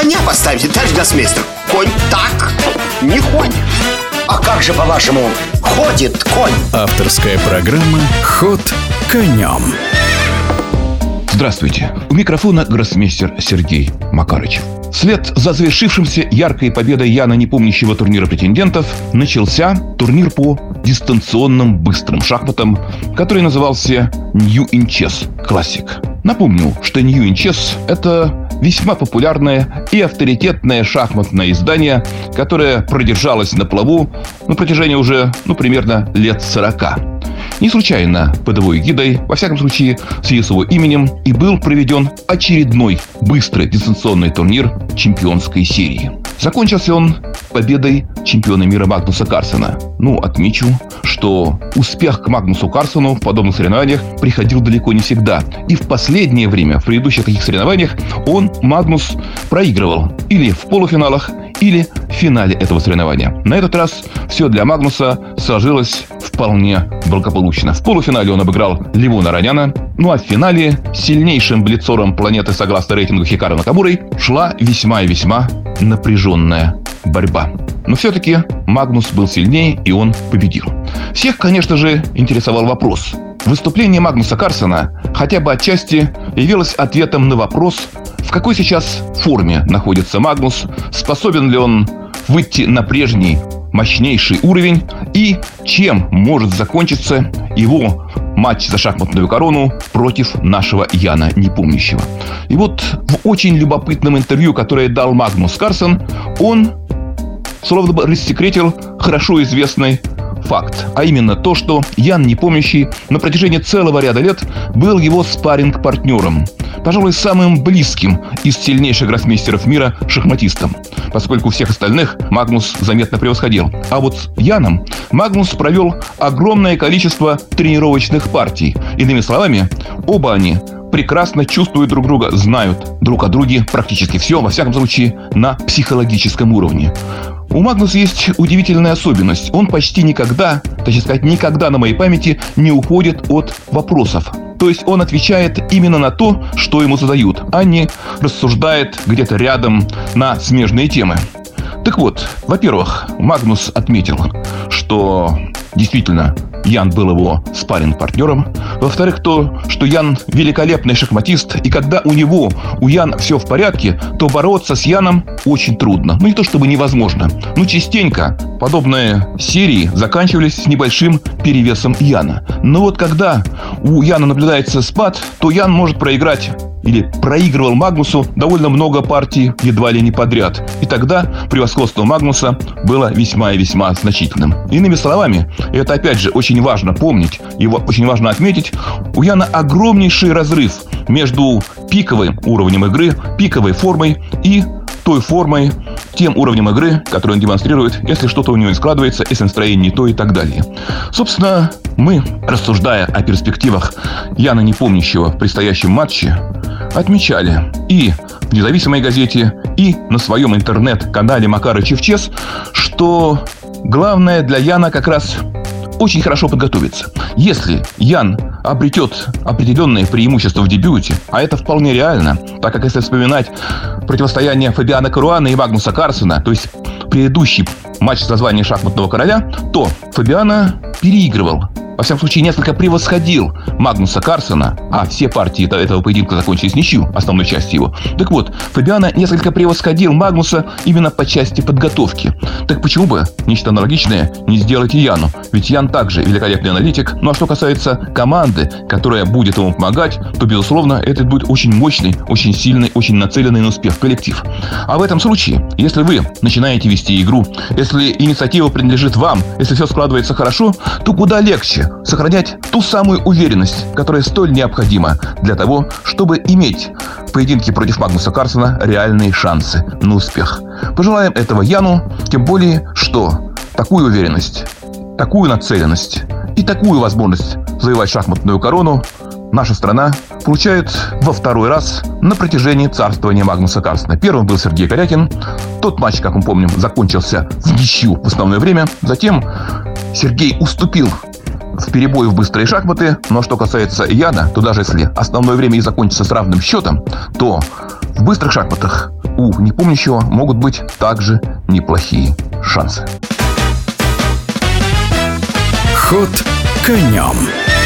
коня поставите, товарищ гроссмейстер Конь так не ходит А как же, по-вашему, ходит конь? Авторская программа «Ход конем» Здравствуйте. У микрофона гроссмейстер Сергей Макарычев. Вслед за завершившимся яркой победой Яна непомнящего турнира претендентов начался турнир по дистанционным быстрым шахматам, который назывался New in Chess Classic. Напомню, что New in Chess – это весьма популярное и авторитетное шахматное издание, которое продержалось на плаву на протяжении уже, ну, примерно лет 40. Не случайно под его эгидой, во всяком случае, с его именем, и был проведен очередной быстрый дистанционный турнир чемпионской серии. Закончился он победой чемпиона мира Магнуса Карсона. Ну, отмечу, что успех к Магнусу Карсону в подобных соревнованиях приходил далеко не всегда. И в последнее время, в предыдущих таких соревнованиях, он, Магнус, проигрывал. Или в полуфиналах, или в финале этого соревнования. На этот раз все для Магнуса сложилось вполне благополучно. В полуфинале он обыграл Левона Раняна, ну а в финале сильнейшим блицором планеты согласно рейтингу Хикара Накамурой шла весьма и весьма напряженная борьба. Но все-таки Магнус был сильнее, и он победил. Всех, конечно же, интересовал вопрос. Выступление Магнуса Карсона хотя бы отчасти явилось ответом на вопрос, в какой сейчас форме находится Магнус, способен ли он выйти на прежний мощнейший уровень и чем может закончиться его матч за шахматную корону против нашего Яна Непомнящего. И вот в очень любопытном интервью, которое дал Магнус Карсон, он словно бы рассекретил хорошо известный факт, а именно то, что Ян Непомнящий на протяжении целого ряда лет был его спарринг-партнером, пожалуй, самым близким из сильнейших гроссмейстеров мира шахматистом, поскольку всех остальных Магнус заметно превосходил. А вот с Яном Магнус провел огромное количество тренировочных партий. Иными словами, оба они прекрасно чувствуют друг друга, знают друг о друге практически все, во всяком случае, на психологическом уровне. У Магнуса есть удивительная особенность. Он почти никогда, точнее сказать, никогда на моей памяти не уходит от вопросов. То есть он отвечает именно на то, что ему задают, а не рассуждает где-то рядом на смежные темы. Так вот, во-первых, Магнус отметил, что действительно Ян был его спаринг партнером Во-вторых, то, что Ян великолепный шахматист, и когда у него, у Ян все в порядке, то бороться с Яном очень трудно. Ну, не то чтобы невозможно. Ну, частенько подобные серии заканчивались с небольшим перевесом Яна. Но вот когда у Яна наблюдается спад, то Ян может проиграть или проигрывал Магнусу довольно много партий едва ли не подряд. И тогда превосходство Магнуса было весьма и весьма значительным. Иными словами, это опять же очень важно помнить, его очень важно отметить, у Яна огромнейший разрыв между пиковым уровнем игры, пиковой формой и той формой, тем уровнем игры, который он демонстрирует, если что-то у него не складывается, если настроение не то и так далее. Собственно, мы, рассуждая о перспективах Яна Непомнящего в предстоящем матче, отмечали и в независимой газете, и на своем интернет-канале Макара Чевчес, что главное для Яна как раз очень хорошо подготовиться. Если Ян обретет определенные преимущества в дебюте, а это вполне реально, так как если вспоминать противостояние Фабиана Каруана и Магнуса Карсона, то есть предыдущий матч с названием «Шахматного короля», то Фабиана переигрывал во всяком случае, несколько превосходил Магнуса Карсона, а все партии этого поединка закончились ничью, основной части его. Так вот, Фабиана несколько превосходил Магнуса именно по части подготовки. Так почему бы нечто аналогичное не сделать и Яну? Ведь Ян также великолепный аналитик. Ну а что касается команды, которая будет ему помогать, то, безусловно, это будет очень мощный, очень сильный, очень нацеленный на успех коллектив. А в этом случае, если вы начинаете вести игру, если инициатива принадлежит вам, если все складывается хорошо, то куда легче сохранять ту самую уверенность, которая столь необходима для того, чтобы иметь в поединке против Магнуса Карсона реальные шансы на успех. Пожелаем этого Яну, тем более, что такую уверенность, такую нацеленность и такую возможность завоевать шахматную корону наша страна получает во второй раз на протяжении царствования Магнуса Карсона. Первым был Сергей Корякин. Тот матч, как мы помним, закончился в ничью в основное время. Затем Сергей уступил в перебой в быстрые шахматы, но что касается Яна, то даже если основное время и закончится с равным счетом, то в быстрых шахматах у непомнящего могут быть также неплохие шансы. Ход конем.